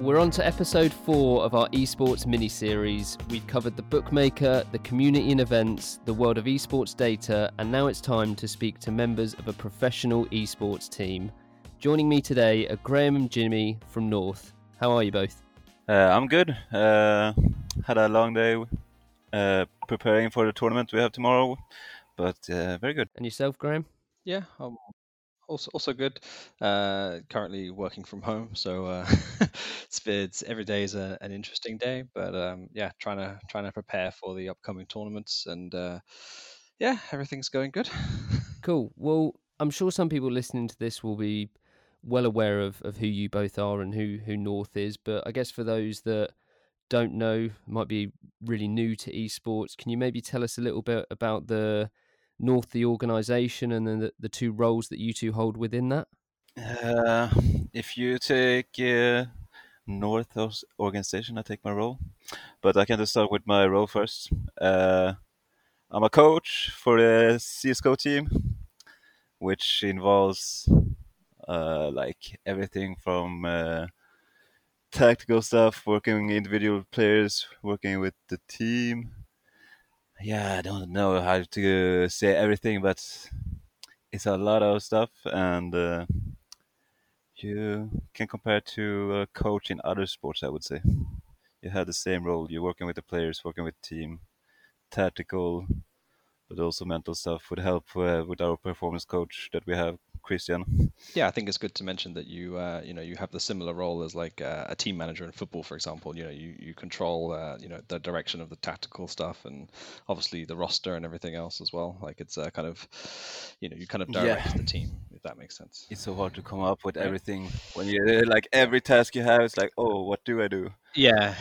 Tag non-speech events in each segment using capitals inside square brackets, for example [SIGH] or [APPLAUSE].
We're on to episode four of our esports mini series. We've covered the bookmaker, the community and events, the world of esports data, and now it's time to speak to members of a professional esports team. Joining me today are Graham and Jimmy from North. How are you both? Uh, I'm good. Uh, had a long day uh, preparing for the tournament we have tomorrow, but uh, very good. And yourself, Graham? Yeah, I'm also also good. Uh, currently working from home, so uh, [LAUGHS] it's, every day is a, an interesting day. But um, yeah, trying to trying to prepare for the upcoming tournaments, and uh, yeah, everything's going good. [LAUGHS] Cool. Well, I'm sure some people listening to this will be well aware of, of who you both are and who who North is. But I guess for those that don't know, might be really new to esports, can you maybe tell us a little bit about the North, the organisation, and then the, the two roles that you two hold within that? Uh, if you take uh, North organization, I take my role, but I can just start with my role first. Uh, I'm a coach for the CS:GO team, which involves uh, like everything from uh, tactical stuff, working individual players, working with the team, yeah, I don't know how to say everything, but it's a lot of stuff, and uh, you can compare to a coach in other sports. I would say you have the same role. You're working with the players, working with team, tactical, but also mental stuff would help uh, with our performance coach that we have Christian. Yeah, I think it's good to mention that you uh, you know you have the similar role as like uh, a team manager in football, for example. You know, you you control uh, you know the direction of the tactical stuff and obviously the roster and everything else as well. Like it's a kind of you know you kind of direct yeah. the team if that makes sense. It's so hard to come up with everything when you [LAUGHS] like every task you have. It's like oh, what do I do? Yeah,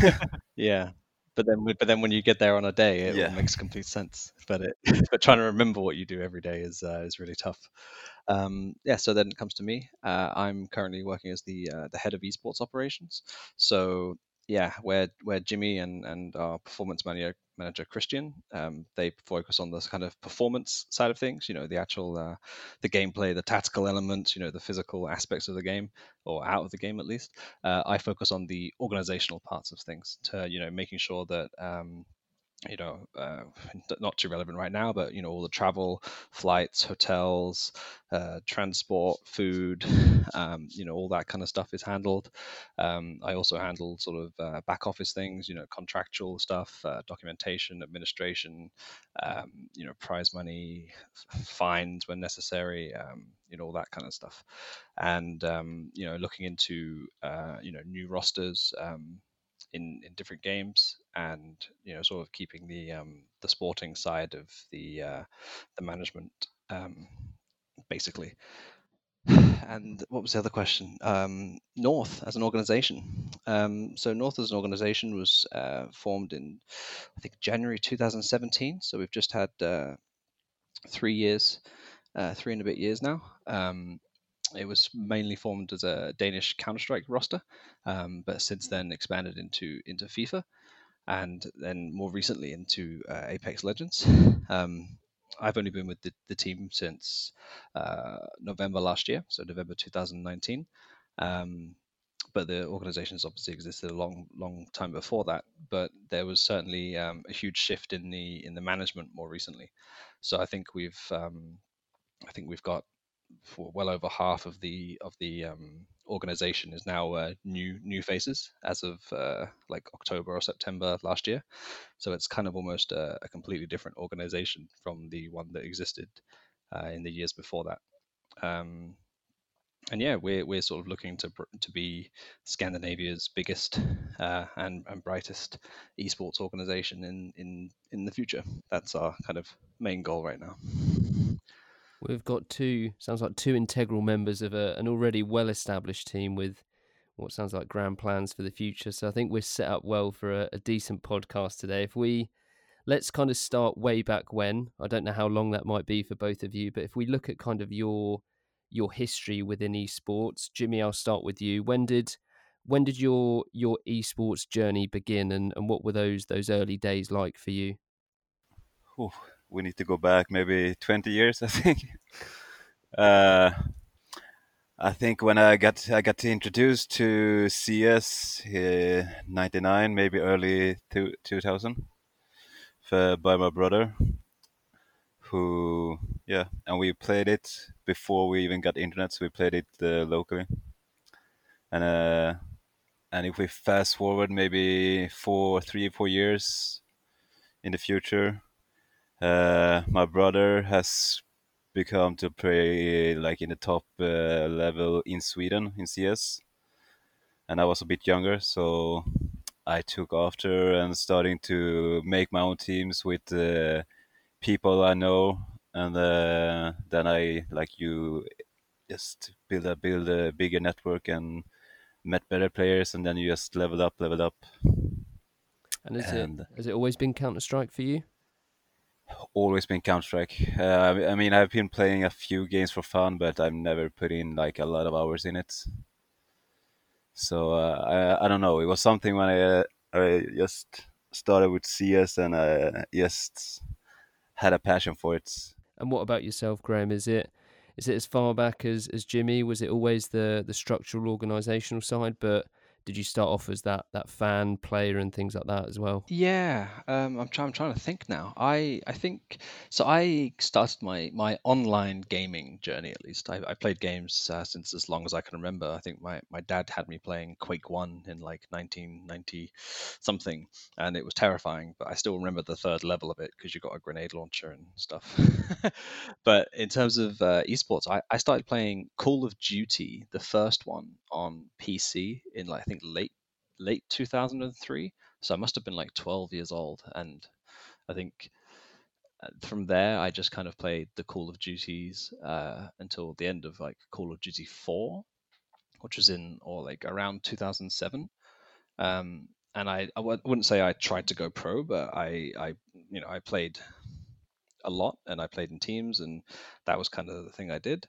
[LAUGHS] [LAUGHS] yeah but then but then when you get there on a day it yeah. makes complete sense but it but trying to remember what you do every day is uh, is really tough um, yeah, so then it comes to me. Uh, I'm currently working as the uh, the head of esports operations. So yeah, where where Jimmy and and our performance manager manager Christian, um, they focus on this kind of performance side of things. You know, the actual uh, the gameplay, the tactical elements. You know, the physical aspects of the game or out of the game at least. Uh, I focus on the organizational parts of things to you know making sure that um, you know, uh, [LAUGHS] not too relevant right now, but you know, all the travel, flights, hotels, uh, transport, food, [LAUGHS] um, you know, all that kind of stuff is handled. Um, I also handle sort of uh, back office things, you know, contractual stuff, uh, documentation, administration, um, you know, prize money, fines when necessary, um, you know, all that kind of stuff, and um, you know, looking into uh, you know new rosters. Um, in, in different games and you know sort of keeping the um, the sporting side of the uh, the management um, basically. [SIGHS] And what was the other question? Um, north as an organization. Um, so north as an organization was uh, formed in i think january 2017 so we've just had uh, three years uh, three and a bit years now. Um, it was mainly formed as a Danish Counter Strike roster, um, but since then expanded into into FIFA, and then more recently into uh, Apex Legends. Um, I've only been with the, the team since uh, November last year, so November 2019. Um, but the organization has obviously existed a long, long time before that. But there was certainly um, a huge shift in the in the management more recently. So I think we've um, I think we've got for well over half of the of the um, organization is now uh, new new faces as of uh, like October or September last year. So it's kind of almost a, a completely different organization from the one that existed uh, in the years before that. Um, and yeah, we're we're sort of looking to to be Scandinavia's biggest uh, and and brightest esports organization in in in the future. That's our kind of main goal right now. We've got two, sounds like two integral members of a, an already well established team with what sounds like grand plans for the future. So I think we're set up well for a, a, decent podcast today. If we let's kind of start way back when, I don't know how long that might be for both of you, but if we look at kind of your your history within esports, Jimmy, I'll start with you. When did when did your your esports journey begin and, and what were those those early days like for you? We need to go back maybe 20 years, [LAUGHS] I think. Uh, I think when I got I got introduced to CS uh, '99, maybe early two, 2000, for, by my brother, who yeah, and we played it before we even got internet, so we played it uh, locally. And uh, and if we fast forward maybe four, three, four years in the future, uh, my brother has become to play like in the top uh, level in Sweden in CS, and I was a bit younger, so I took after and starting to make my own teams with uh, people I know, and uh, then I like you just build a build a bigger network and met better players, and then you just leveled up, leveled up. And, has, and it, has it always been Counter Strike for you? Always been Counter Strike. Uh, I mean, I've been playing a few games for fun, but I've never put in like a lot of hours in it. So uh, I, I don't know. It was something when I, uh, I just started with CS and I just had a passion for it. And what about yourself, Graham? Is it is it as far back as, as Jimmy? Was it always the the structural organisational side? But did you start off as that that fan player and things like that as well? Yeah, um, I'm trying. I'm trying to think now. I I think so. I started my my online gaming journey. At least I, I played games uh, since as long as I can remember. I think my my dad had me playing Quake One in like 1990 something, and it was terrifying. But I still remember the third level of it because you got a grenade launcher and stuff. [LAUGHS] but in terms of uh, esports, I, I started playing Call of Duty, the first one on PC in like I think late late 2003 so i must have been like 12 years old and i think uh, from there i just kind of played the call of duties uh, until the end of like call of duty 4 which was in or like around 2007 um, and I, wouldn't say i tried to go pro but i i you know i played a lot and i played in teams and that was kind of the thing i did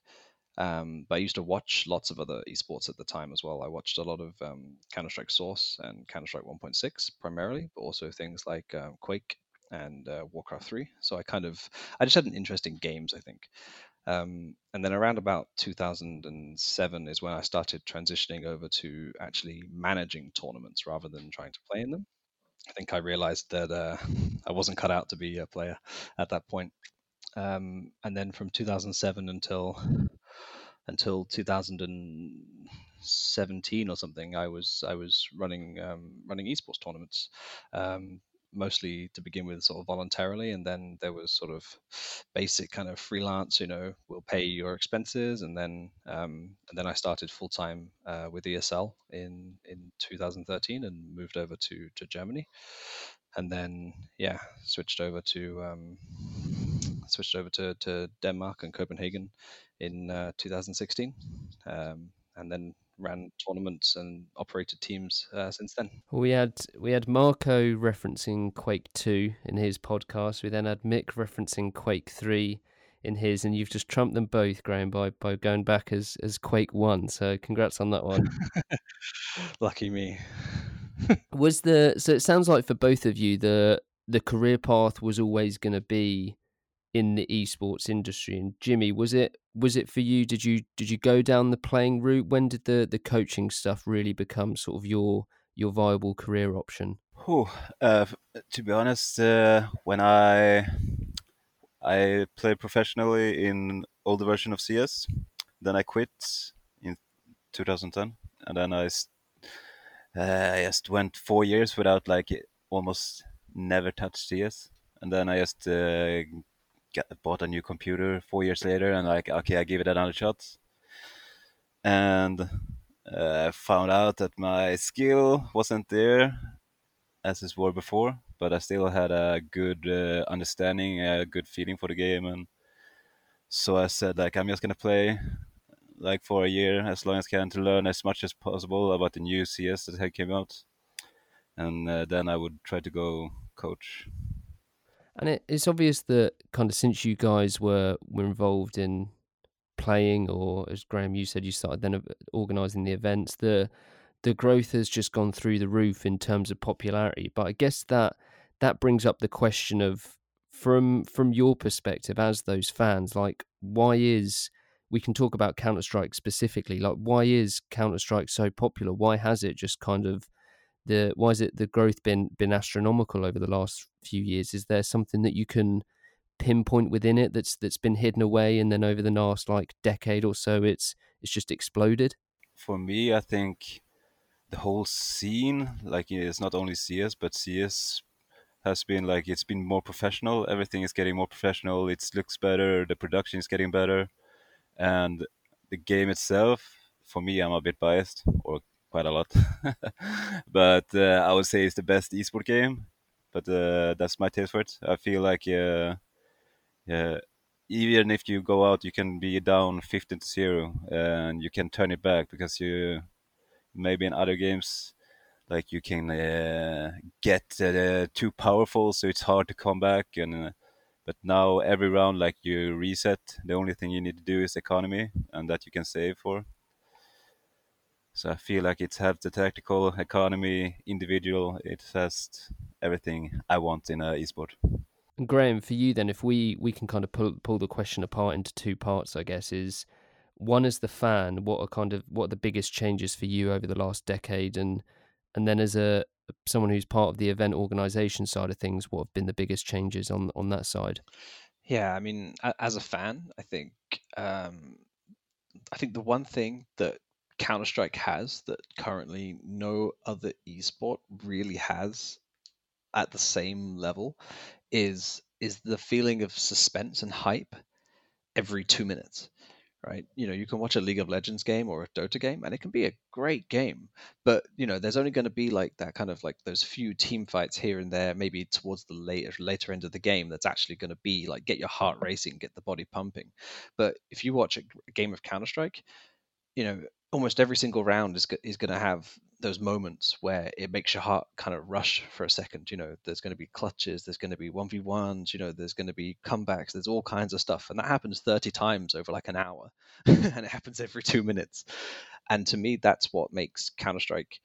um, but I used to watch lots of other esports at the time as well. I watched a lot of um, Counter Strike Source and Counter Strike 1.6 primarily, but also things like um, Quake and uh, Warcraft 3. So I kind of, I just had an interest in games, I think. Um, and then around about 2007 is when I started transitioning over to actually managing tournaments rather than trying to play in them. I think I realized that uh, [LAUGHS] I wasn't cut out to be a player at that point. Um, and then from 2007 until until 2017 or something, I was I was running um, running esports tournaments, um, mostly to begin with, sort of voluntarily, and then there was sort of basic kind of freelance. You know, we'll pay your expenses, and then um, and then I started full time uh, with ESL in in 2013 and moved over to to Germany, and then yeah, switched over to um, switched over to, to Denmark and Copenhagen in uh, 2016, um, and then ran tournaments and operated teams uh, since then. We had we had Marco referencing Quake Two in his podcast. We then had Mick referencing Quake Three in his, and you've just trumped them both, Graham, by by going back as as Quake One. So congrats on that one. [LAUGHS] Lucky me. was the so it sounds like for both of you the the career path was always going to be in the esports industry. And Jimmy, was it was it for you? Did you did you go down the playing route? When did the the coaching stuff really become sort of your your viable career option? Whew, uh, to be honest, uh, when I I played professionally in older version of CS, then I quit in 2010, and then I uh, I just went four years without like almost never touched CS, and then I just uh, got, bought a new computer four years later and like okay I give it another shot. And uh, found out that my skill wasn't there as it were before but I still had a good uh, understanding a good feeling for the game. And so I said like I'm just gonna play like for a year as long as I can to learn as much as possible about the new CS that had came out. And uh, then I would try to go coach and it, it's obvious that kind of since you guys were were involved in playing, or as Graham you said, you started then organising the events. The the growth has just gone through the roof in terms of popularity. But I guess that that brings up the question of from from your perspective as those fans, like why is we can talk about Counter Strike specifically. Like, why is Counter Strike so popular? Why has it just kind of the why is it the growth been been astronomical over the last few years? Is there something that you can pinpoint within it that's that's been hidden away, and then over the last like decade or so, it's it's just exploded? For me, I think the whole scene, like it's not only CS, but CS has been like it's been more professional. Everything is getting more professional. It looks better. The production is getting better, and the game itself. For me, I'm a bit biased, or quite a lot, [LAUGHS] but uh, I would say it's the best esport game. But uh, that's my taste for it. I feel like uh, yeah, even if you go out, you can be down 15 to zero, and you can turn it back because you maybe in other games like you can uh, get uh, too powerful, so it's hard to come back. And uh, but now every round, like you reset, the only thing you need to do is economy, and that you can save for. So I feel like it has the tactical economy, individual. It has everything I want in a esport. And Graham, for you then, if we we can kind of pull pull the question apart into two parts, I guess is one as the fan, what are kind of what are the biggest changes for you over the last decade, and and then as a someone who's part of the event organization side of things, what have been the biggest changes on on that side? Yeah, I mean, as a fan, I think um, I think the one thing that Counter Strike has that currently no other esport really has at the same level is is the feeling of suspense and hype every two minutes right? You know, you can watch a League of Legends game or a Dota game, and it can be a great game. But you know, there's only going to be like that kind of like those few team fights here and there, maybe towards the later later end of the game. That's actually going to be like get your heart racing, get the body pumping. But if you watch a, a game of Counter Strike, you know, almost every single round is is going to have those moments where it makes your heart kind of rush for a second. You know, there's going to be clutches, there's going to be one v ones, you know, there's going to be comebacks, there's all kinds of stuff, and that happens 30 times over like an hour, [LAUGHS] and it happens every two minutes. And to me, that's what makes Counter Strike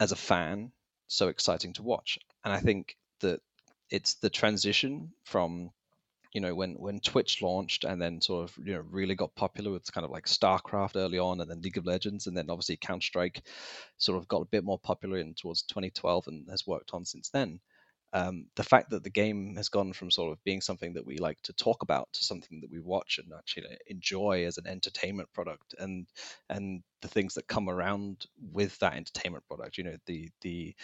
as a fan so exciting to watch. And I think that it's the transition from you know when when Twitch launched and then sort of you know really got popular with kind of like StarCraft early on and then League of Legends and then obviously Counter Strike sort of got a bit more popular in towards 2012 and has worked on since then. Um, the fact that the game has gone from sort of being something that we like to talk about to something that we watch and actually enjoy as an entertainment product and and the things that come around with that entertainment product you know the the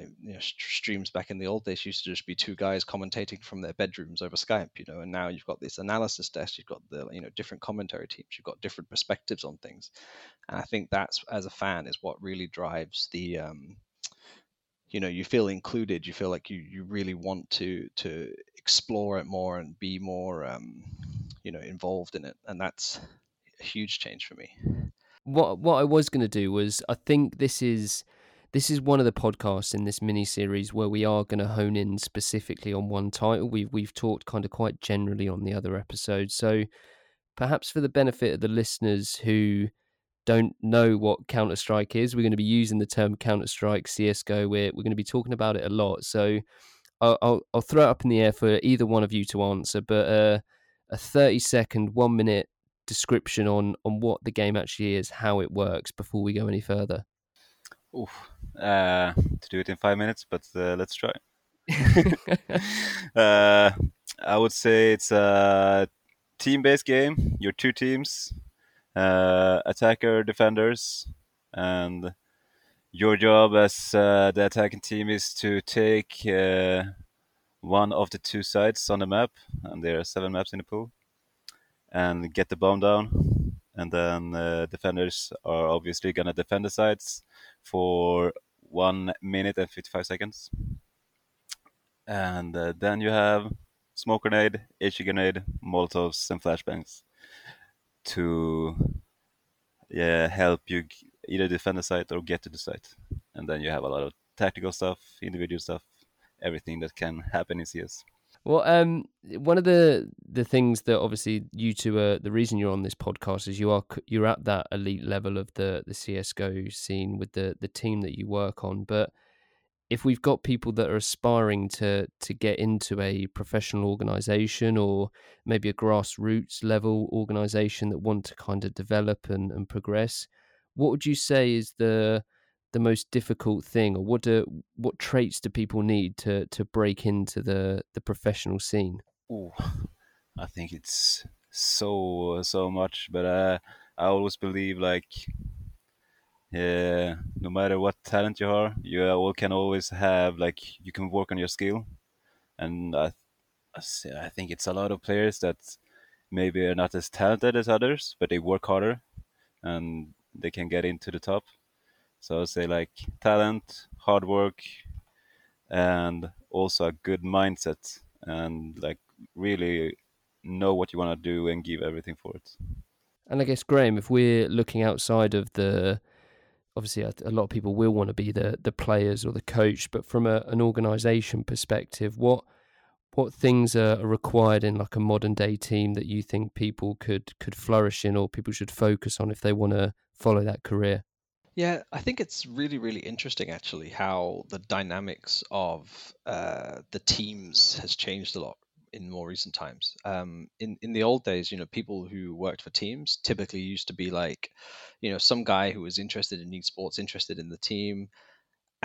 you know, streams back in the old days used to just be two guys commentating from their bedrooms over Skype, you know, and now you've got this analysis desk, you've got the you know different commentary teams, you've got different perspectives on things, and I think that's as a fan is what really drives the, um, you know, you feel included, you feel like you you really want to to explore it more and be more, um, you know, involved in it, and that's a huge change for me. What what I was going to do was I think this is this is one of the podcasts in this mini series where we are going to hone in specifically on one title. We've we've talked kind of quite generally on the other episodes, so perhaps for the benefit of the listeners who don't know what Counter Strike is, we're going to be using the term Counter Strike CS:GO. We're we're going to be talking about it a lot, so I'll I'll, I'll throw it up in the air for either one of you to answer, but uh, a thirty second, one minute description on on what the game actually is, how it works, before we go any further. Oof. Uh, to do it in five minutes, but uh, let's try. [LAUGHS] [LAUGHS] uh, I would say it's a team-based game. You're two teams, uh, attacker, defenders, and your job as uh, the attacking team is to take uh, one of the two sides on the map, and there are seven maps in the pool, and get the bomb down. And then defenders are obviously gonna defend the sides for one minute and 55 seconds. And uh, then you have smoke grenade, HE grenade, molotovs, and flashbangs to yeah, help you either defend the site or get to the site. And then you have a lot of tactical stuff, individual stuff, everything that can happen in CS. Well, um, one of the the things that obviously you two are the reason you're on this podcast is you are you're at that elite level of the the CS:GO scene with the the team that you work on. But if we've got people that are aspiring to to get into a professional organization or maybe a grassroots level organization that want to kind of develop and, and progress, what would you say is the the most difficult thing or what do what traits do people need to to break into the the professional scene? Oh, [SIGHS] I think it's so so much, but uh, I always believe like yeah, no matter what talent you are, you all can always have like you can work on your skill, and I, I think it's a lot of players that maybe are not as talented as others, but they work harder, and they can get into the top. So I say like talent, hard work, and also a good mindset, and like really know what you want to do and give everything for it. And I guess Graham, if we're looking outside of the obviously a, lot of people will want to be the the players or the coach, but from a, an organisation perspective, what what things are required in like a modern day team that you think people could could flourish in or people should focus on if they want to follow that career? Yeah, I think it's really, really interesting actually how the dynamics of uh, the teams has changed a lot in more recent times. Um, in in the old days, you know, people who worked for teams typically used to be like, you know, some guy who was interested in esports, interested in the team,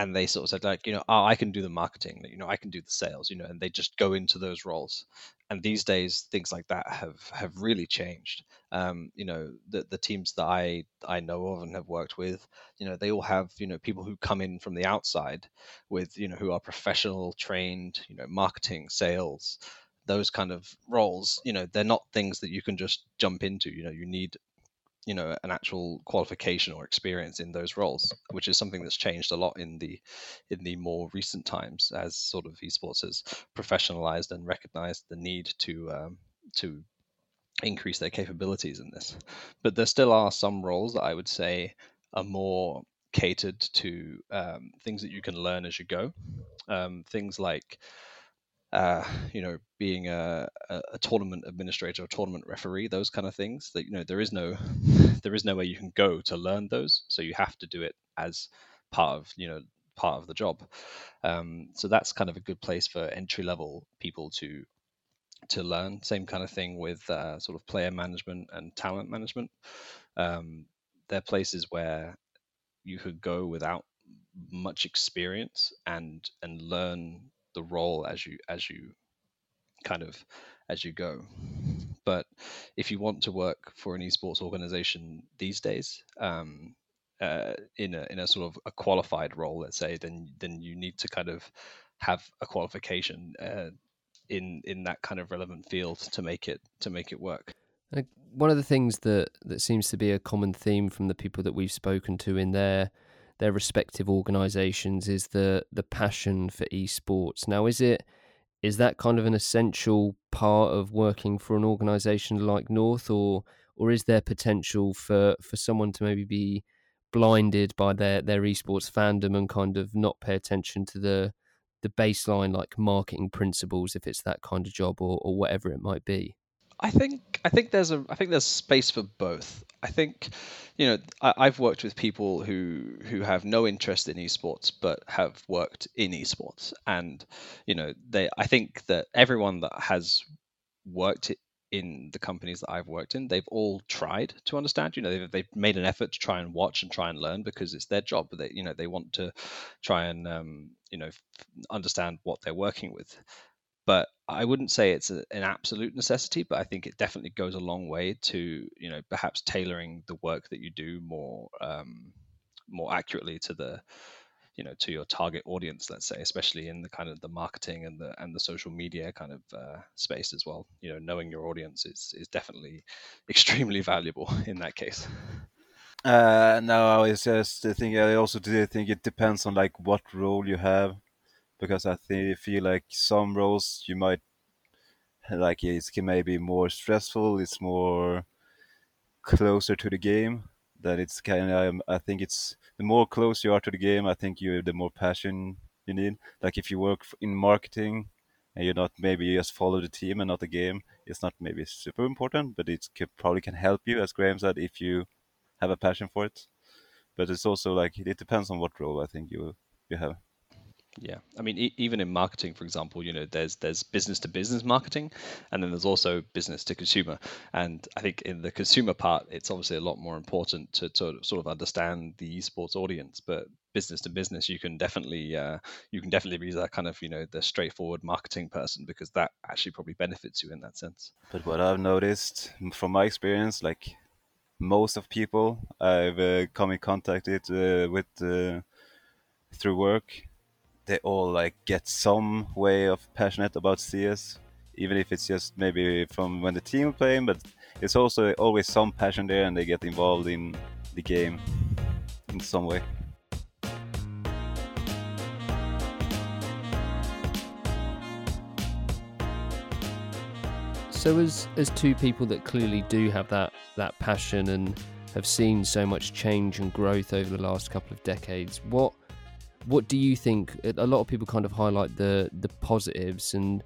and they sort of said like, you know, oh, I can do the marketing, you know, I can do the sales, you know, and they just go into those roles. And these days, things like that have have really changed. Um, you know, the the teams that I I know of and have worked with, you know, they all have you know people who come in from the outside with you know who are professional, trained, you know, marketing, sales those kind of roles, you know, they're not things that you can just jump into. You know, you need, you know, an actual qualification or experience in those roles, which is something that's changed a lot in the in the more recent times as sort of esports has professionalized and recognized the need to um, to increase their capabilities in this. But there still are some roles that I would say are more catered to um, things that you can learn as you go. Um, things like uh, you know, being a, a, tournament administrator a tournament referee, those kind of things. That you know, there is no [LAUGHS] there is no way you can go to learn those, so you have to do it as part of you know part of the job. Um, so that's kind of a good place for entry level people to to learn. Same kind of thing with uh, sort of player management and talent management. Um, they're places where you could go without much experience and and learn the role as you as you kind of as you go. But if you want to work for an esports organization these days, um, uh, in a in a sort of a qualified role, let's say, then then you need to kind of have a qualification uh, in in that kind of relevant field to make it to make it work. One of the things that that seems to be a common theme from the people that we've spoken to in their their respective organisations is the the passion for esports. Now, is it is that kind of an essential part of working for an organisation like North, or or is there potential for for someone to maybe be blinded by their their esports fandom and kind of not pay attention to the the baseline like marketing principles if it's that kind of job or, or whatever it might be I think I think there's a I think there's space for both. I think, you know, I, have worked with people who who have no interest in esports but have worked in esports, and you know, they I think that everyone that has worked in the companies that I've worked in, they've all tried to understand. You know, they've, they've made an effort to try and watch and try and learn because it's their job. They, you know, they want to try and um, you know understand what they're working with but I wouldn't say it's a, an absolute necessity, but I think it definitely goes a long way to you know perhaps tailoring the work that you do more um, more accurately to the you know to your target audience let's say especially in the kind of the marketing and the and the social media kind of uh, space as well. You know knowing your audience is is definitely [LAUGHS] extremely valuable [LAUGHS] in that case. Uh no i was just thinking i also do think it depends on like what role you have because I think feel like some roles you might like it's maybe more stressful. It's more closer to the game. That it's kind of um, I think it's the more close you are to the game. I think you the more passion you need. Like if you work in marketing and you're not maybe you just follow the team and not the game, it's not maybe super important, but it can, probably can help you, as Graham said, if you have a passion for it. But it's also like it depends on what role I think you you have. Yeah, I mean, e- even in marketing, for example, you know, there's there's business to business marketing, and then there's also business to consumer. And I think in the consumer part, it's obviously a lot more important to, to sort of understand the esports audience. But business to business, you can definitely uh, you can definitely be that kind of you know the straightforward marketing person because that actually probably benefits you in that sense. But what I've noticed from my experience, like most of people I've uh, come in contact with, uh, with uh, through work they all like get some way of passionate about CS, even if it's just maybe from when the team playing, but it's also always some passion there, and they get involved in the game in some way. So as as two people that clearly do have that that passion and have seen so much change and growth over the last couple of decades, what what do you think? A lot of people kind of highlight the the positives, and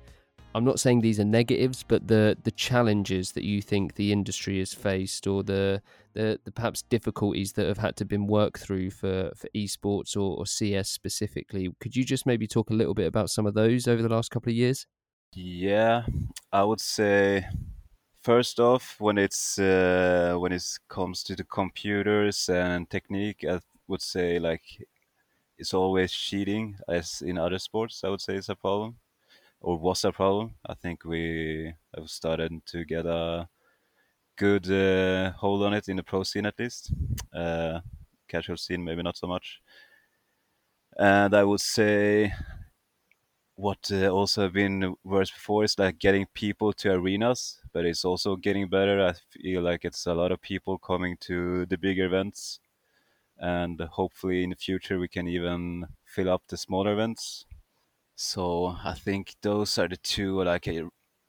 I'm not saying these are negatives, but the the challenges that you think the industry has faced, or the the, the perhaps difficulties that have had to been worked through for for esports or, or CS specifically. Could you just maybe talk a little bit about some of those over the last couple of years? Yeah, I would say first off, when it's uh, when it comes to the computers and technique, I would say like it's always cheating, as in other sports. I would say is a problem, or was a problem. I think we have started to get a good uh, hold on it in the pro scene at least. Uh, casual scene, maybe not so much. And I would say what uh, also been worse before is like getting people to arenas, but it's also getting better. I feel like it's a lot of people coming to the bigger events and hopefully in the future we can even fill up the smaller events. So I think those are the two like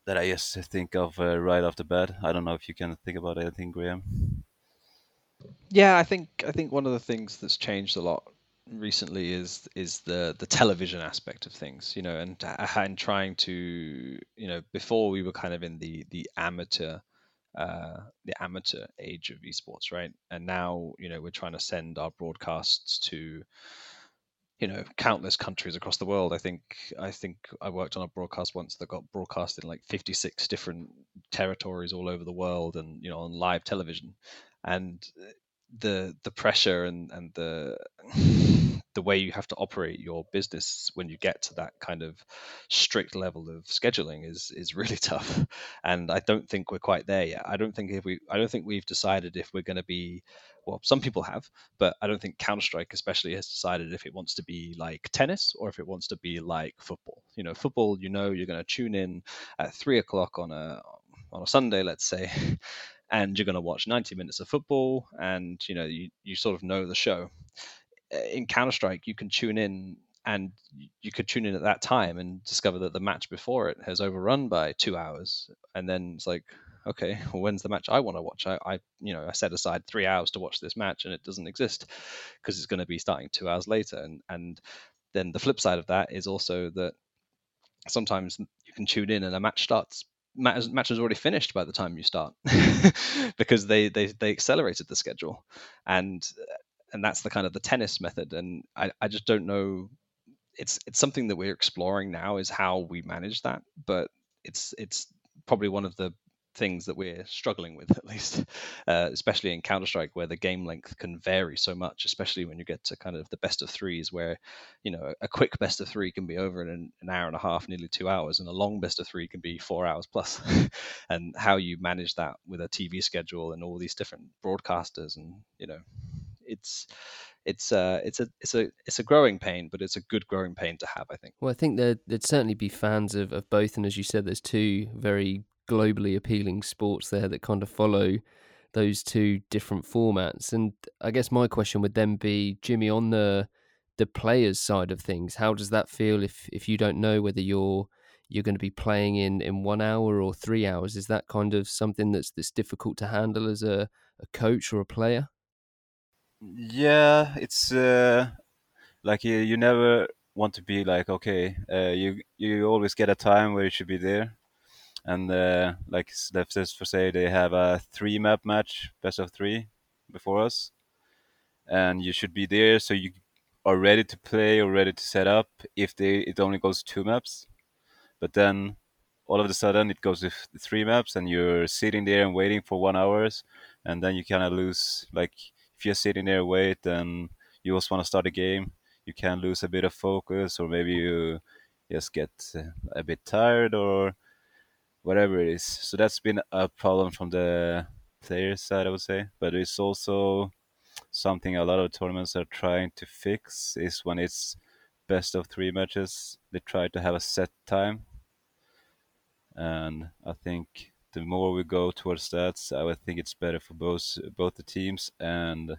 that I just think of uh, right off the bat. I don't know if you can think about anything, Graham. Yeah, I think I think one of the things that's changed a lot recently is is the the television aspect of things, you know, and and trying to you know before we were kind of in the the amateur uh, the amateur age of esports, right? And now, you know, we're trying to send our broadcasts to, you know, countless countries across the world. I think I think I worked on a broadcast once that got broadcast in like 56 different territories all over the world, and you know, on live television. And uh, the the pressure and and the the way you have to operate your business when you get to that kind of strict level of scheduling is is really [LAUGHS] tough. And i don't think we're quite there yet. I don't think if we i don't think we've decided if we're going to be well some people have but i don't think counter-strike especially has decided if it wants to be like tennis or if it wants to be like football. You know football you know you're going to tune in at three o'clock on a on a sunday let's say [LAUGHS] and you're going to watch 90 minutes of football and you know you, you sort of know the show in Counter Strike, you can tune in and you could tune in at that time and discover that the match before it has overrun by two hours, and then it's like, okay, well, [LAUGHS] when's the match I want to watch? I, I, you know, I set aside three hours to watch this match, and it doesn't exist because it's going to be starting two hours later. And and then the flip side of that is also that sometimes you can tune in and a match starts match, match is already finished by the time you start [LAUGHS] because they, they they accelerated the schedule and uh, and that's the kind of the tennis method. And I, I just don't know. It's it's something that we're exploring now is how we manage that, but it's it's probably one of the things that we're struggling with [LAUGHS] at least uh, especially in counter-strike where the game length can vary so much especially when you get to kind of the best of threes where you know a quick best of three can be over in an hour and a half nearly two hours and a long best of three can be four hours plus [LAUGHS] and how you manage that with a tv schedule and all these different broadcasters and you know it's it's uh, it's a it's a it's a growing pain, but it's a good growing pain to have. I think. Well, I think there there'd certainly be fans of, of both, and as you said, there's two very globally appealing sports there that kind of follow those two different formats. And I guess my question would then be, Jimmy, on the the players side of things, how does that feel if if you don't know whether you're you're going to be playing in in one hour or three hours? Is that kind of something that's that's difficult to handle as a, a coach or a player? Yeah, it's uh, like you, you never want to be like okay, uh, you you always get a time where you should be there, and uh, like let's for say they have a three map match, best of three, before us, and you should be there so you are ready to play or ready to set up if they it only goes two maps, but then all of a sudden it goes to three maps and you're sitting there and waiting for one hours, and then you kind of lose like if you're sitting there wait then you also want to start a game, you can lose a bit of focus or maybe you just get uh, a bit tired or whatever it is. So that's been a problem from the player side, I would say. But it's also something a lot of tournaments are trying to fix is when it's best of three matches, they try to have a set time. And I think the more we go towards that, I would think it's better for both both the teams and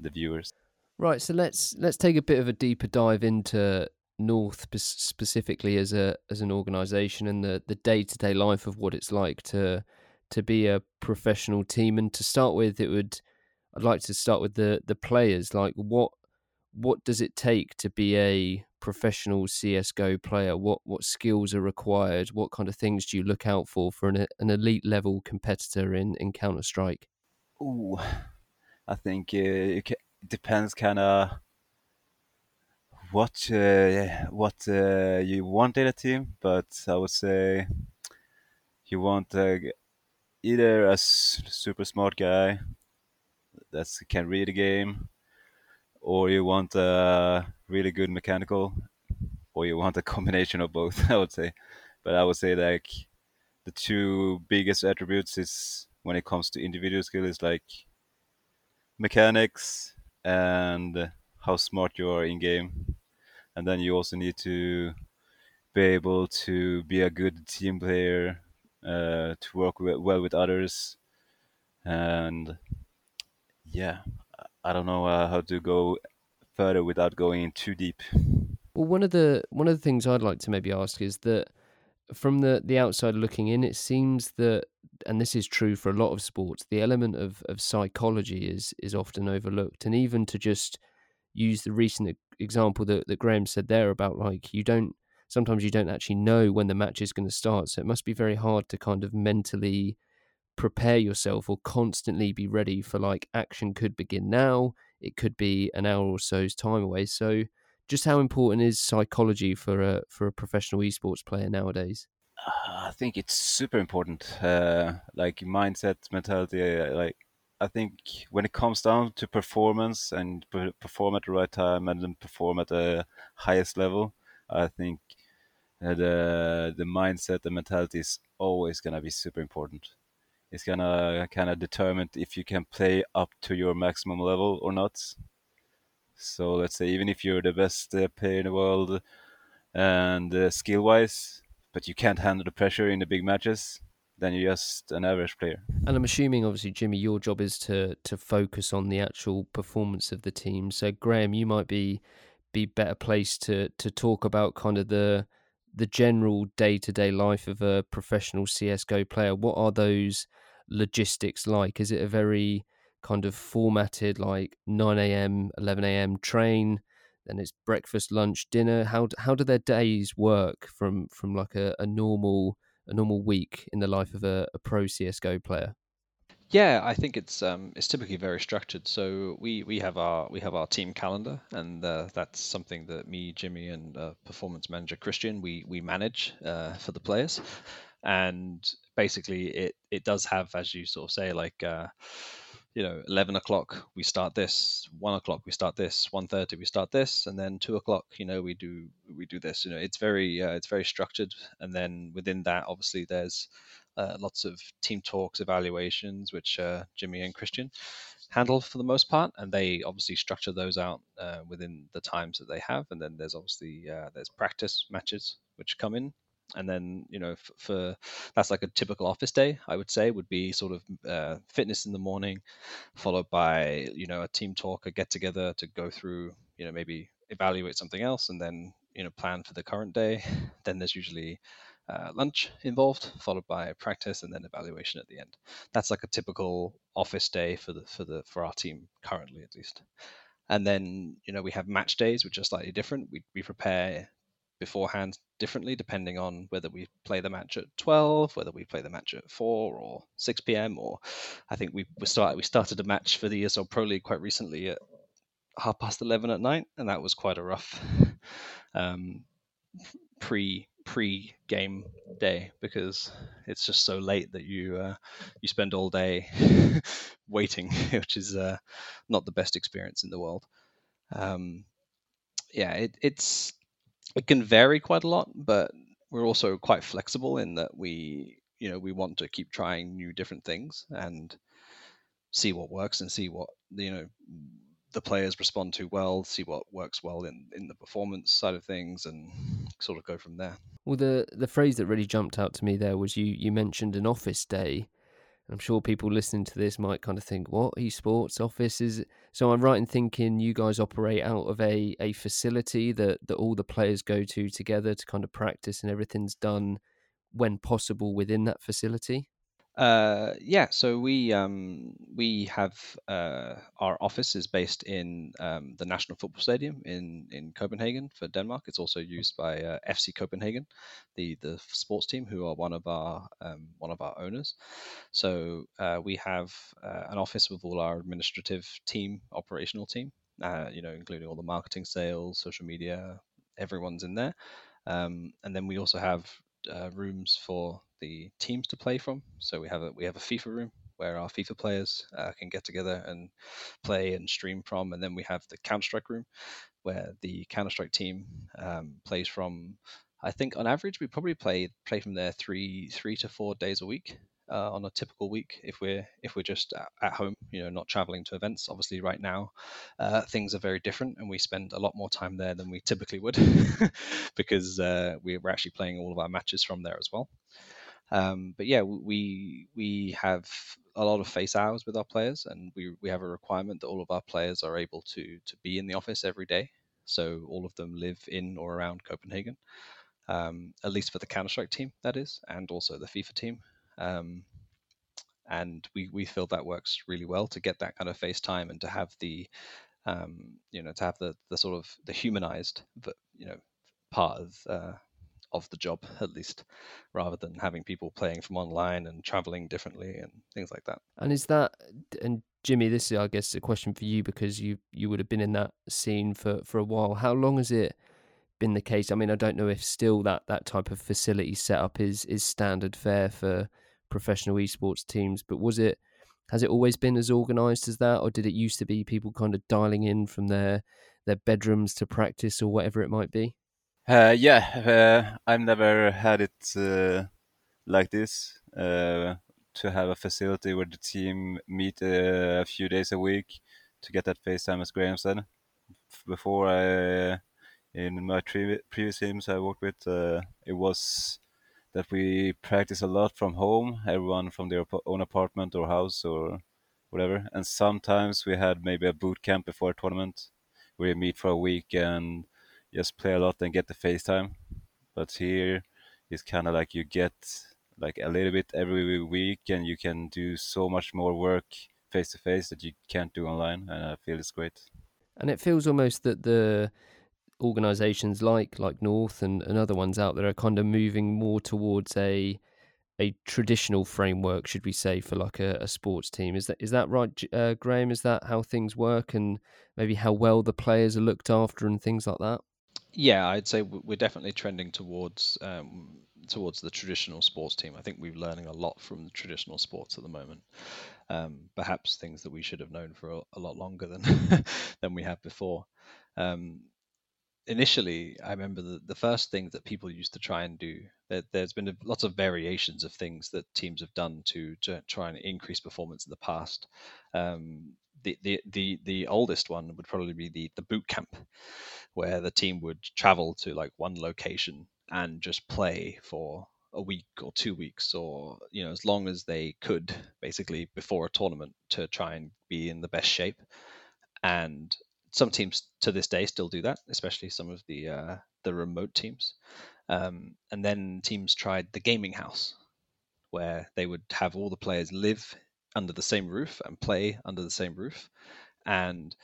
the viewers. Right, so let's let's take a bit of a deeper dive into North specifically as a as an organization and the the day to day life of what it's like to to be a professional team. And to start with, it would I'd like to start with the the players. Like what what does it take to be a professional CS:GO player? What what skills are required? What kind of things do you look out for for an an elite level competitor in in Counter Strike? Oh, I think uh, it depends kind of what uh, what uh, you want in a team, but I would say you want uh, either a super smart guy that can read the game, or you want a really good mechanical, or you want a [LAUGHS] combination of both. I would say, but I would say like the two biggest attributes is when it comes to individual skill is like mechanics and how smart you are in game and then you also need to be able to be a good team player, uh, to work well with others, and yeah, I don't know uh, how to go further without going in too deep. Well, one of the one of the things I'd like to maybe ask is that from the the outside looking in, it seems that, and this is true for a lot of sports, the element of of psychology is is often overlooked, and even to just use the recent example that, that Graham said there about like you don't sometimes you don't actually know when the match is going to start. So it must be very hard to kind of mentally prepare yourself or constantly be ready for like action could begin now. It could be an hour or so's time away. So just how important is psychology for a for a professional esports player nowadays? I think it's super important. Uh, like mindset, mentality. Uh, like I think when it comes down to performance and perform at the right time and then perform at the highest level, I think uh, the the mindset, the mentality is always gonna be super important. It's gonna kind of determine if you can play up to your maximum level or not. So let's say even if you're the best uh, player in the world and uh, skill wise, but you can't handle the pressure in the big matches, then you're just an average player. And I'm assuming, obviously, Jimmy, your job is to to focus on the actual performance of the team. So, Graham, you might be be better placed to to talk about kind of the the general day to day life of a professional CS:GO player. What are those logistics like? Is it a very kind of formatted like 9 a.m., 11 a.m. train? Then it's breakfast, lunch, dinner. How how do their days work from from like a, a normal a normal week in the life of a, a pro CS:GO player? Yeah, I think it's um, it's typically very structured. So we, we have our we have our team calendar, and uh, that's something that me, Jimmy, and uh, performance manager Christian we we manage uh, for the players. And basically, it it does have, as you sort of say, like uh, you know 11 o'clock we start this 1 o'clock we start this 1.30 we start this and then 2 o'clock you know we do we do this you know it's very uh, it's very structured and then within that obviously there's uh, lots of team talks evaluations which uh, jimmy and christian handle for the most part and they obviously structure those out uh, within the times that they have. And then there's obviously uh, there's practice matches which come in. And then you know for, for, that's like a typical office day i would say would be sort of uh, fitness in the morning followed by you know a team talk a get together to go through you know maybe evaluate something else and then you know plan for the current day. [LAUGHS] Then there's usually uh, lunch involved followed by practice and then evaluation at the end. That's like a typical office day for the for the for our team currently at least. And then you know we have match days which are slightly different. We, we prepare beforehand differently depending on whether we play the match at 12 whether we play the match at 4 or 6 p.m or i think we, we started we started a match for the esl pro league quite recently at half past eleven at night, and that was quite a rough [LAUGHS] um, pre pre game day because it's just so late that you uh, you spend all day [LAUGHS] waiting, [LAUGHS] which is uh, not the best experience in the world. Um, yeah, it, it's it can vary quite a lot, but we're also quite flexible in that we you know we want to keep trying new different things and see what works and see what you know the players respond to well, see what works well in, in the performance side of things, and sort of go from there. Well, the the phrase that really jumped out to me there was you you mentioned an office day. I'm sure people listening to this might kind of think, "What esports office is?" So I'm right in thinking you guys operate out of a a facility that that all the players go to together to kind of practice, and everything's done when possible within that facility. Uh, yeah, so we um, we have uh, our office is based in um, the National Football Stadium in in Copenhagen for Denmark. It's also used by uh, FC Copenhagen, the the sports team, who are one of our um, one of our owners. So uh, we have uh, an office with all our administrative team, operational team, uh, you know, including all the marketing, sales, social media, everyone's in there. Um, and then we also have uh, rooms for the teams to play from. So we have a we have a FIFA room where our FIFA players uh, can get together and play and stream from, and then we have the Counter Strike room where the Counter Strike team um, plays from. I think on average we probably play play from there three three to four days a week uh, on a typical week if we're if we're just at home you know not traveling to events obviously right now uh, things are very different and we spend a lot more time there than we typically would [LAUGHS] because uh, we're actually playing all of our matches from there as well um, but yeah we we have a lot of face hours with our players and we, we have a requirement that all of our players are able to to be in the office every day so all of them live in or around copenhagen um, at least for the Counter Strike team, that is, and also the FIFA team. Um, and we, we feel that works really well to get that kind of face time and to have the um, you know to have the, the sort of the humanized you know part of uh, of the job [LAUGHS] at least rather than having people playing from online and traveling differently and things like that. And is that and jimmy this is i guess a question for you because you you would have been in that scene for for a while. How long has it been the case? I mean i don't know if still that that type of facility setup is is standard fare for professional esports teams, but was it has it always been as organized as that or did it used to be people kind of dialing in from their their bedrooms to practice or whatever it might be? Uh, yeah, uh, I've never had it uh, like this uh, to have a facility where the team meet uh, a few days a week to get that face time, as Graham said. Before I, in my previous teams I worked with, uh, it was that we practice a lot from home, everyone from their own apartment or house or whatever. And sometimes we had maybe a boot camp before a tournament where we meet for a week and just play a lot and get the FaceTime. But here it's kind of like you get like a little bit every week and you can do so much more work face to face that you can't do online and I feel it's great. And it feels almost that the organizations like like North and, and other ones out there are kind of moving more towards a a traditional framework, should we say, for like a, a sports team? Is that is that right, uh, Graham? Is that how things work, and maybe how well the players are looked after and things like that? Yeah, I'd say we're definitely trending towards um, towards the traditional sports team. I think we're learning a lot from the traditional sports at the moment. Um, perhaps things that we should have known for a, a lot longer than [LAUGHS] than we have before. Um, initially, I remember the, the first thing that people used to try and do. That there's been lots of variations of things that teams have done to, to try and increase performance in the past. Um, the, the the the oldest one would probably be the the boot camp, where the team would travel to like one location and just play for a week or two weeks or you know as long as they could basically before a tournament to try and be in the best shape and some teams to this day still do that, especially some of the uh, the remote teams. Um, and then teams tried the gaming house, where they would have all the players live under the same roof and play under the same roof. And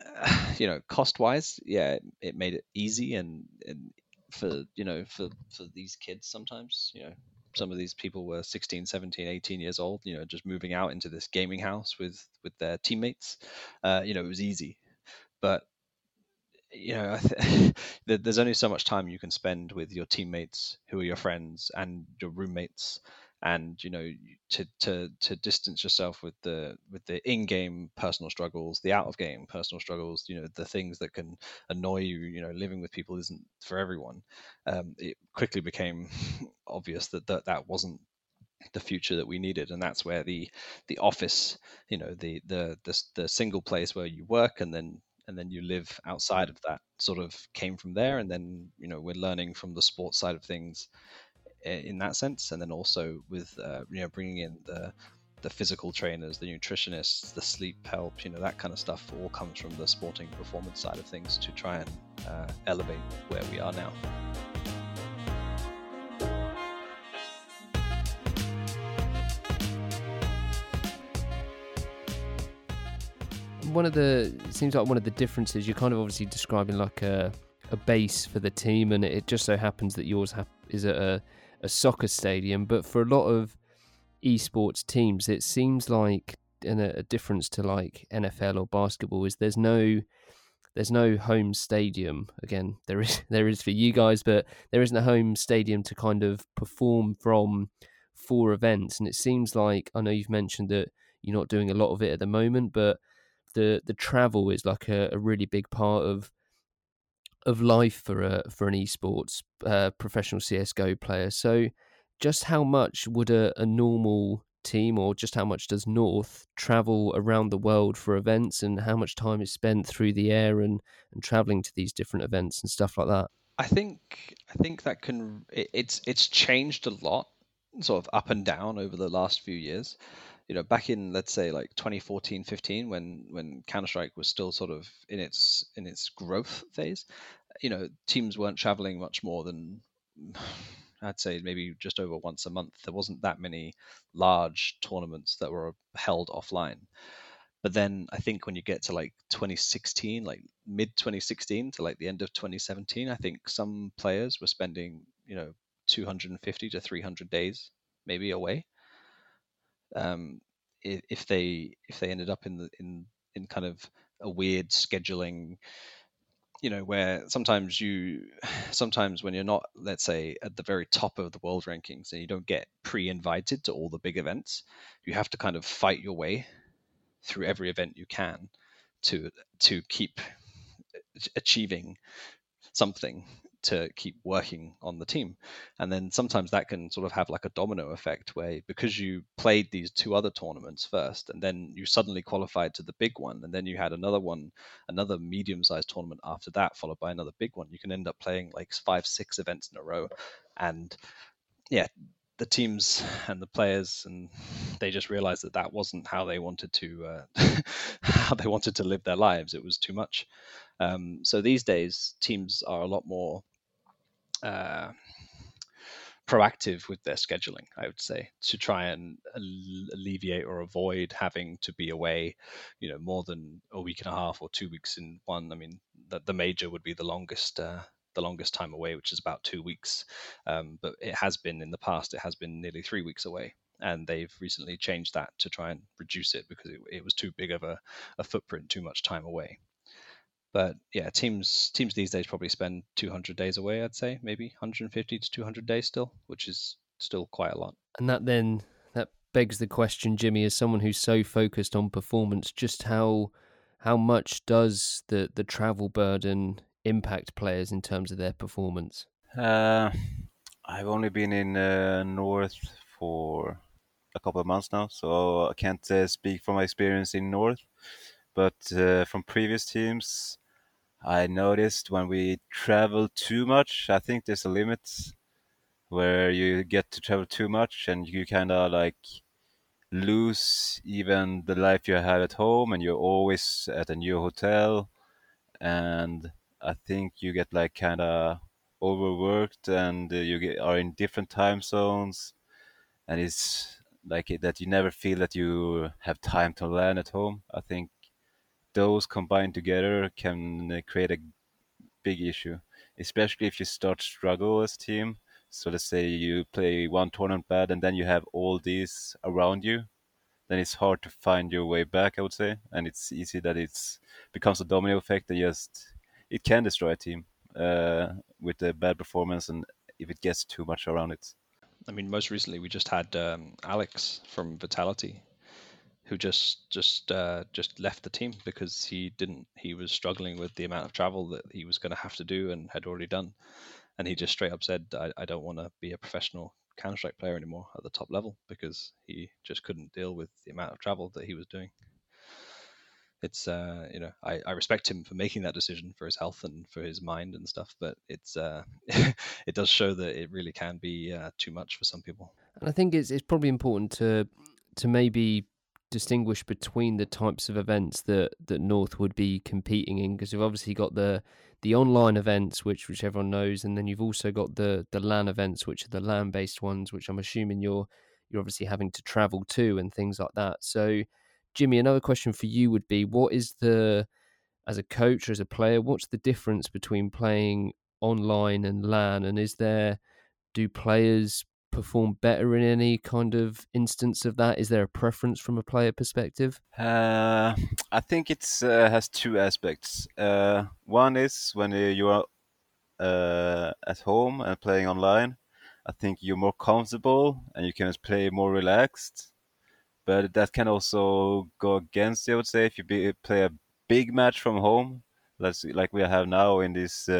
[SIGHS] you know, cost wise, yeah, it, it, made it easy and, and for you know for for these kids sometimes you know some of these people were 16 17 18 years old you know just moving out into this gaming house with with their teammates uh, you know it was easy but you know th- [LAUGHS] there's only so much time you can spend with your teammates who are your friends and your roommates and you know to to to distance yourself with the with the in-game personal struggles the out-of-game personal struggles you know the things that can annoy you you know living with people isn't for everyone um, it quickly became [LAUGHS] obvious that, that that wasn't the future that we needed and that's where the the office you know the the the, the single place where you work and then and then you live outside of that sort of came from there and then you know we're learning from the sports side of things in that sense, and then also with uh, you know bringing in the the physical trainers, the nutritionists, the sleep help, you know that kind of stuff all comes from the sporting performance side of things to try and uh, elevate where we are now. One of the seems like one of the differences you're kind of obviously describing like a a base for the team, and it just so happens that yours ha- is at a a soccer stadium, but for a lot of esports teams, it seems like and a, difference to like NFL or basketball is there's no there's no home stadium. Again, [LAUGHS] there is there is for you guys, but there isn't a home stadium to kind of perform from for events. And it seems like I know you've mentioned that you're not doing a lot of it at the moment, but the the travel is like a, a really big part of of life for a for an esports uh, professional CS:GO player. So, just how much would a, a normal team, or just how much does North travel around the world for events, and how much time is spent through the air and and traveling to these different events and stuff like that? I think I think that can it, it's it's changed a lot, sort of up and down over the last few years you know back in let's say like 2014 15 when when counter-strike was still sort of in its in its growth phase you know teams weren't traveling much more than I'd say maybe just over once a month. There wasn't that many large tournaments that were held offline. But then I think when you get to like 2016, like mid 2016 to like the end of 2017, I think some players were spending, you know, 250 to 300 days maybe away. Um, if they if they ended up in the in in kind of a weird scheduling you know where sometimes you [SIGHS] sometimes when you're not let's say at the very top of the world rankings and you don't get pre-invited to all the big events you have to kind of fight your way through every event you can to to keep uh, achieving something to keep working on the team. And then sometimes that can sort of have like a domino effect where because you played these two other tournaments first and then you suddenly qualified to the big one and then you had another one, another medium sized tournament after that, followed by another big one, you can end up playing like five, six events in a row. And yeah, the teams and the players and they just realized that that wasn't how they wanted to uh, [LAUGHS] how they wanted to live their lives it was too much um, so these days, teams are a lot more uh, proactive with their scheduling, I would say, to try and alleviate or avoid having to be away, you know, more than a week and a half or two weeks in one. I mean, the, the major would be the longest. Uh, the longest time away, which is about two weeks, um, but it has been in the past. It has been nearly three weeks away, and they've recently changed that to try and reduce it because it, it was too big of a, a footprint, too much time away. But yeah, teams teams these days probably spend 200 days away. I'd say maybe 150 to 200 days still, which is still quite a lot. And that then that begs the question, Jimmy, as someone who's so focused on performance, just how how much does the the travel burden impact players in terms of their performance? Uh, I've only been in uh, North for a couple of months now, so I can't uh, speak from my experience in North. But uh, from previous teams, I noticed when we travel too much, I think there's a limit where you get to travel too much and you kind of like lose even the life you have at home and you're always at a new hotel and I think you get like kind of overworked and you get, are in different time zones and it's like that you never feel that you have time to learn at home. I think those combined together can uh, create a big issue, especially if you start struggle as team So let's say you play one tournament bad, and then you have all these around you, then it's hard to find your way back. I would say, and it's easy that it's becomes a domino effect and just it can destroy a team uh, with a bad performance and if it gets too much around it. I mean, most recently we just had um, Alex from Vitality, who just just uh, just left the team because he didn't he was struggling with the amount of travel that he was going to have to do and had already done, and he just straight up said, "I, I don't want to be a professional Counter Strike player anymore at the top level because he just couldn't deal with the amount of travel that he was doing." it's uh, you know I, I respect him for making that decision for his health and for his mind and stuff but it's uh, [LAUGHS] it does show that it really can be uh, too much for some people and i think it's it's probably important to to maybe distinguish between the types of events that that north would be competing in because you've obviously got the the online events which which everyone knows and then you've also got the the lan events which are the lan based ones which i'm assuming you're you're obviously having to travel to and things like that so Jimmy, another question for you would be what is the, as a coach or as a player, what's the difference between playing online and LAN? And is there, do players perform better in any kind of instance of that? Is there a preference from a player perspective? Uh, I think it uh, has two aspects. Uh, one is when you are uh, at home and playing online, I think you're more comfortable and you can play more relaxed but that can also go against. I would say if you be, play a big match from home, let's like we have now in these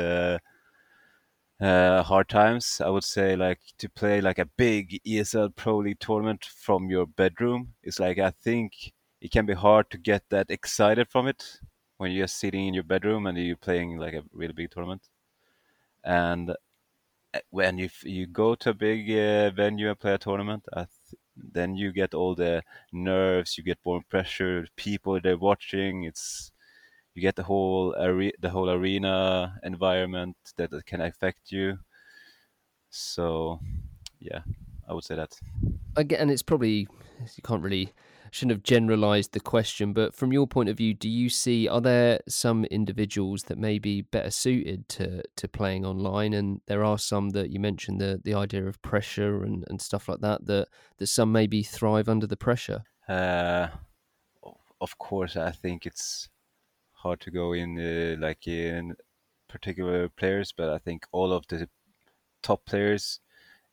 uh, hard times. I would say like to play like a big ESL Pro League tournament from your bedroom is like I think it can be hard to get that excited from it when you're sitting in your bedroom and you're playing like a really big tournament. And uh, when you you go to a big uh, venue and play a tournament, I then you get all the nerves, you get more pressure, people they're watching. It's you get the whole are- the whole arena environment that can affect you. So, yeah, I would say that. Again, it's probably you can't really shouldn't have generalized the question, but from your point of view, do you see are there some individuals that may be better suited to to playing online, and there are some that you mentioned the the idea of pressure and, and stuff like that that that some maybe thrive under the pressure. Uh, of course, I think it's hard to go in uh, like in particular players, but I think all of the top players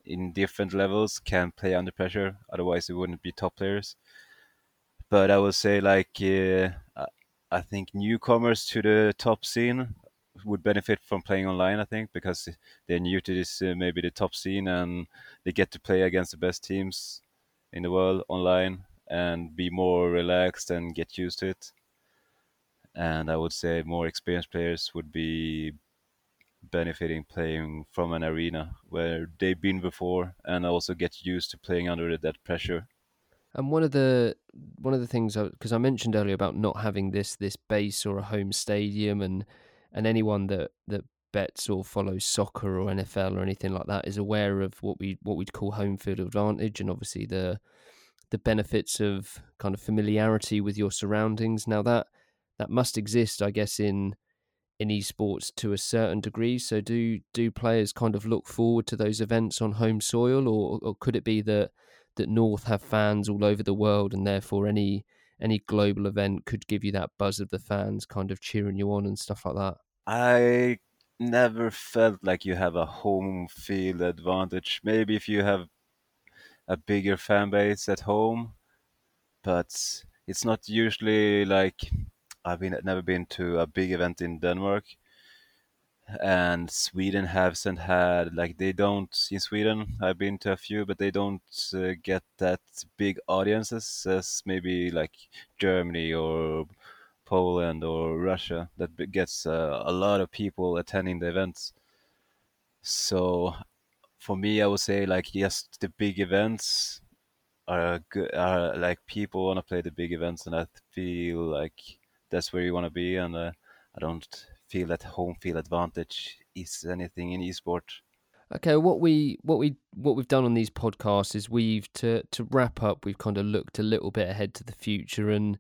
in different levels can play under pressure. Otherwise, it wouldn't be top players but I would say like uh, I think newcomers to the top scene would benefit from playing online. I think because they're new to this uh, maybe the top scene and they get to play against the best teams in the world online and be more relaxed and get used to it. And I would say more experienced players would be benefiting playing from an arena where they've been before and also get used to playing under that pressure and one of the one of the things because I, I, mentioned earlier about not having this this base or a home stadium, and and anyone that that bets or follows soccer or NFL or anything like that is aware of what we what we'd call home field advantage, and obviously the the benefits of kind of familiarity with your surroundings. Now that that must exist, I guess, in in esports to a certain degree. So do do players kind of look forward to those events on home soil, or or could it be that that North have fans all over the world, and therefore any any global event could give you that buzz of the fans kind of cheering you on and stuff like that. I never felt like you have a home field advantage. Maybe if you have a bigger fan base at home, but it's not usually like I've been never been to a big event in Denmark and Sweden hasn't had like they don't in Sweden. I've been to a few, but they don't uh, get that big audiences as maybe like Germany or Poland or Russia that gets uh, a lot of people attending the events. So for me, I would say like yes, the big events are good. Are like people want to play the big events, and I feel like that's where you want to be, and uh, I don't feel that home field advantage is anything in esport. Okay, what we what we what we've done on these podcasts is we've to to wrap up. We've kind of looked a little bit ahead to the future, and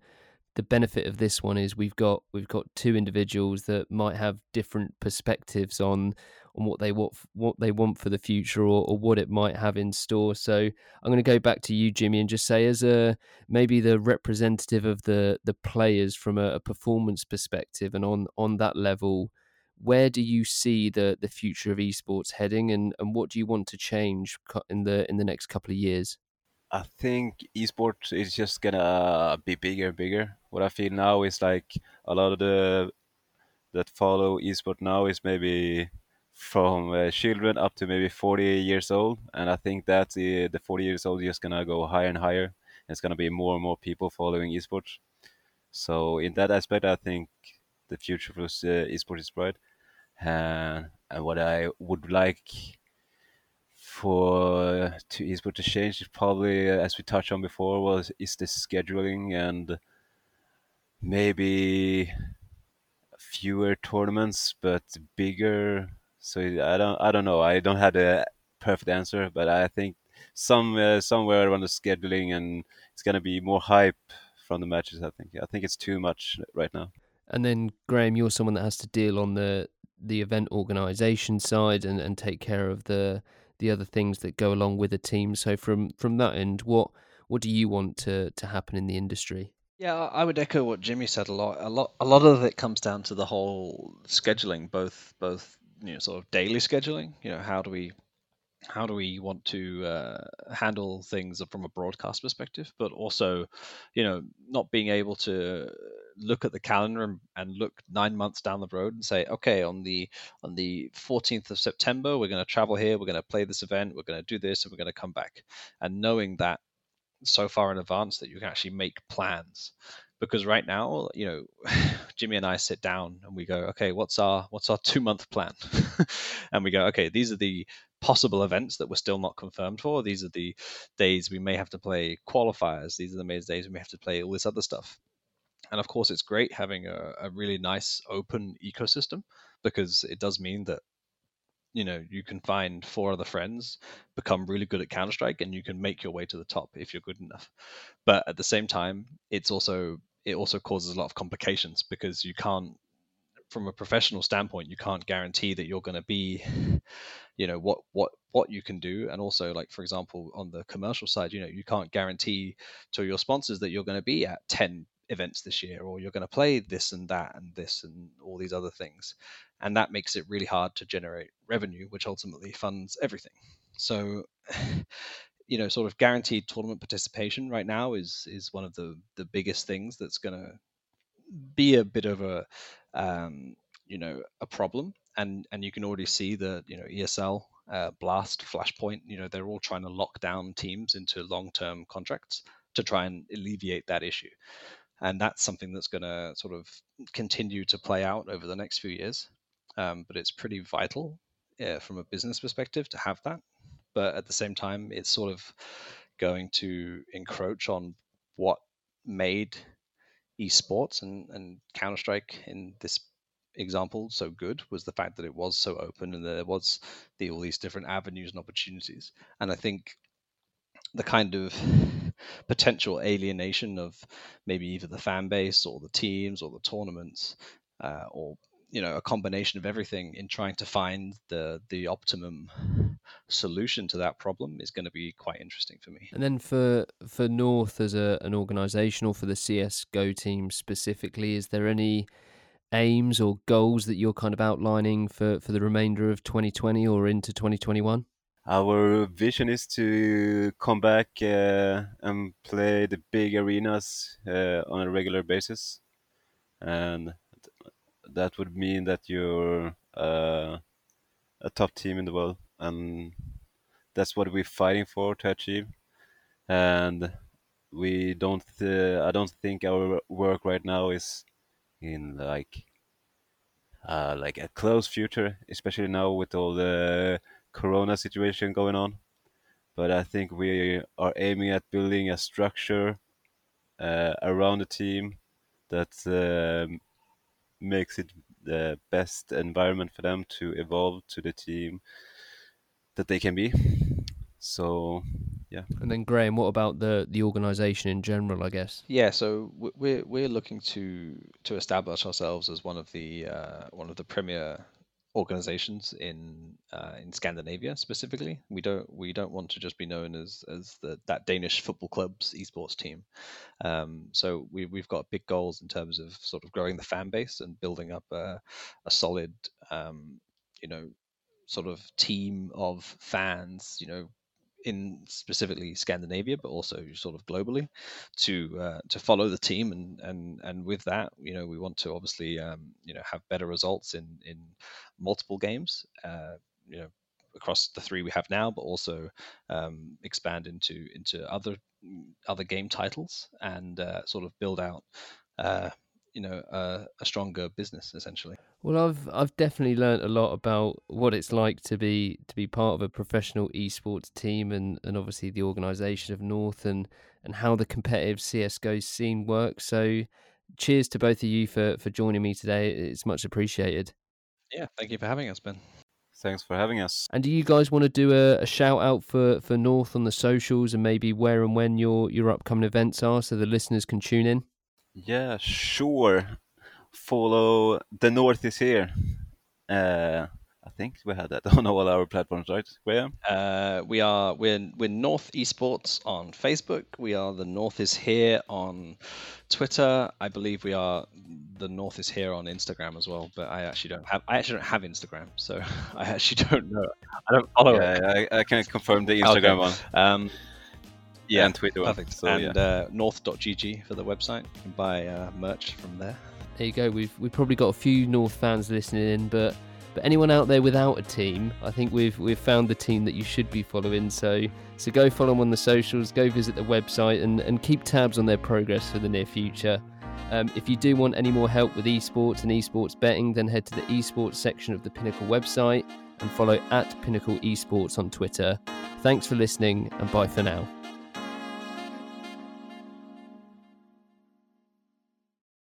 the benefit of this one is we've got we've got two individuals that might have different perspectives on on what they want what they want for the future or, or what it might have in store. So I'm going to go back to you, Jimmy, and just say as a maybe the representative of the the players from a, a performance perspective and on on that level where do you see the the future of esports heading and and what do you want to change in the in the next couple of years i think esports is just gonna uh, be bigger and bigger what i feel now is like a lot of the that follow esports now is maybe from uh, children up to maybe 40 years old and i think that the, the 40 years old is just gonna go higher and higher it's gonna be more and more people following esports. So in that aspect i think the future for uh, esports is bright. And what I would like for to esports to change is probably as we touched on before was is the scheduling and maybe fewer tournaments but bigger so I don't I don't know I don't have the perfect answer but I think some uh, somewhere around the scheduling and it's gonna be more hype from the matches I think I think it's too much right now and then Graham, you're someone that has to deal on the the event organization side and, and take care of the the other things that go along with a team. So from from that end, what what do you want to to happen in the industry? Yeah, I would echo what Jimmy said a lot. A lot a lot of it comes down to the whole scheduling, both both you know sort of daily scheduling. You know, how do we how do we want to uh, handle things from a broadcast perspective, but also, you know, not being able to look at the calendar and, and look nine months down the road and say, okay, on the on the 14th of September, we're going to travel here, we're going to play this event, we're going to do this, and we're going to come back, and knowing that so far in advance that you can actually make plans because right now you know [SIGHS] jimmy and i sit down and we go okay what's our what's our two month plan? [LAUGHS] And we go okay these are the possible events that we're still not confirmed for. These are the days we may have to play qualifiers. These are the main days we may have to play all this other stuff. And of course it's great having a, a really nice open ecosystem because it does mean that you know you can find four other friends become really good at counter strike and you can make your way to the top if you're good enough. But at the same time it's also it also causes a lot of complications because you can't from a professional standpoint you can't guarantee that you're going to be [LAUGHS] you know what what what you can do. And also like for example on the commercial side you know you can't guarantee to your sponsors that you're going to be at 10 events this year or you're going to play this and that and this and all these other things and that makes it really hard to generate revenue which ultimately funds everything. So [SIGHS] you know sort of guaranteed tournament participation right now is is one of the the biggest things that's going to be a bit of a um, you know a problem. And and you can already see the you know esl uh, blast flashpoint you know they're all trying to lock down teams into long-term contracts to try and alleviate that issue and that's something that's going to sort of continue to play out over the next few years. Um, but it's pretty vital uh, from a business perspective to have that. But at the same time, it's sort of going to encroach on what made esports and, and Counter Strike in this example so good was the fact that it was so open and there was the, all these different avenues and opportunities. And I think the kind of [LAUGHS] potential alienation of maybe either the fan base or the teams or the tournaments uh, or you know a combination of everything in trying to find the the optimum solution to that problem is going to be quite interesting for me. And then for for north as a, an organization or for the cs go team specifically is there any aims or goals that you're kind of outlining for for the remainder of 2020 or into 2021 our vision is to come back uh, and play the big arenas uh, on a regular basis, and that would mean that you're uh, a top team in the world, and that's what we're fighting for to achieve. And we don't, I don't think our work right now is in like uh, like a close future, especially now with all the corona situation going on but i think we are aiming at building a structure uh, around the team that um, makes it the best environment for them to evolve to the team that they can be. So yeah. And then graham what about the the organization in general i guess? Yeah so we're we're looking to to establish ourselves as one of the uh, one of the premier organizations in uh, in Scandinavia specifically. We don't we don't want to just be known as as the that Danish football club's esports team. Um, so we we've got big goals in terms of sort of growing the fan base and building up a, a solid um, you know sort of team of fans. You know in specifically Scandinavia, but also sort of globally, to uh, to follow the team, and and and with that, you know, we want to obviously um, you know have better results in in multiple games, uh, you know, across the three we have now, but also um, expand into into other other game titles and uh, sort of build out uh, you know a, a, stronger business essentially. Well i've i've definitely learned a lot about what it's like to be to be part of a professional esports team and and obviously the organization of north and and how the competitive csgo scene works. So cheers to both of you for for joining me today. It's much appreciated. Yeah thank you for having us ben. Thanks for having us. And do you guys want to do a, a shout out for for north on the socials and maybe where and when your your upcoming events are so the listeners can tune in yeah, sure. Follow The North is Here. Uh, I think we had that [LAUGHS] on all our platforms, right? Where? Uh, we are we're we're North Esports on Facebook. We are the North is Here on Twitter. I believe we are the North is Here on Instagram as well. But I actually don't have I actually don't have Instagram, so [LAUGHS] I actually don't know. I don't follow. Yeah, it. I, I can confirm the Instagram okay. one. Um, yeah, and Twitter. Perfect. So, and yeah. uh, north.gg for the website. You can buy uh, merch from there. There you go. We've we've probably got a few North fans listening in, but but anyone out there without a team, I think we've we've found the team that you should be following. So so go follow them on the socials, go visit the website, and and keep tabs on their progress for the near future. Um, if you do want any more help with esports and esports betting, then head to the esports section of the Pinnacle website and follow at Pinnacle Esports on Twitter. Thanks for listening, and bye for now.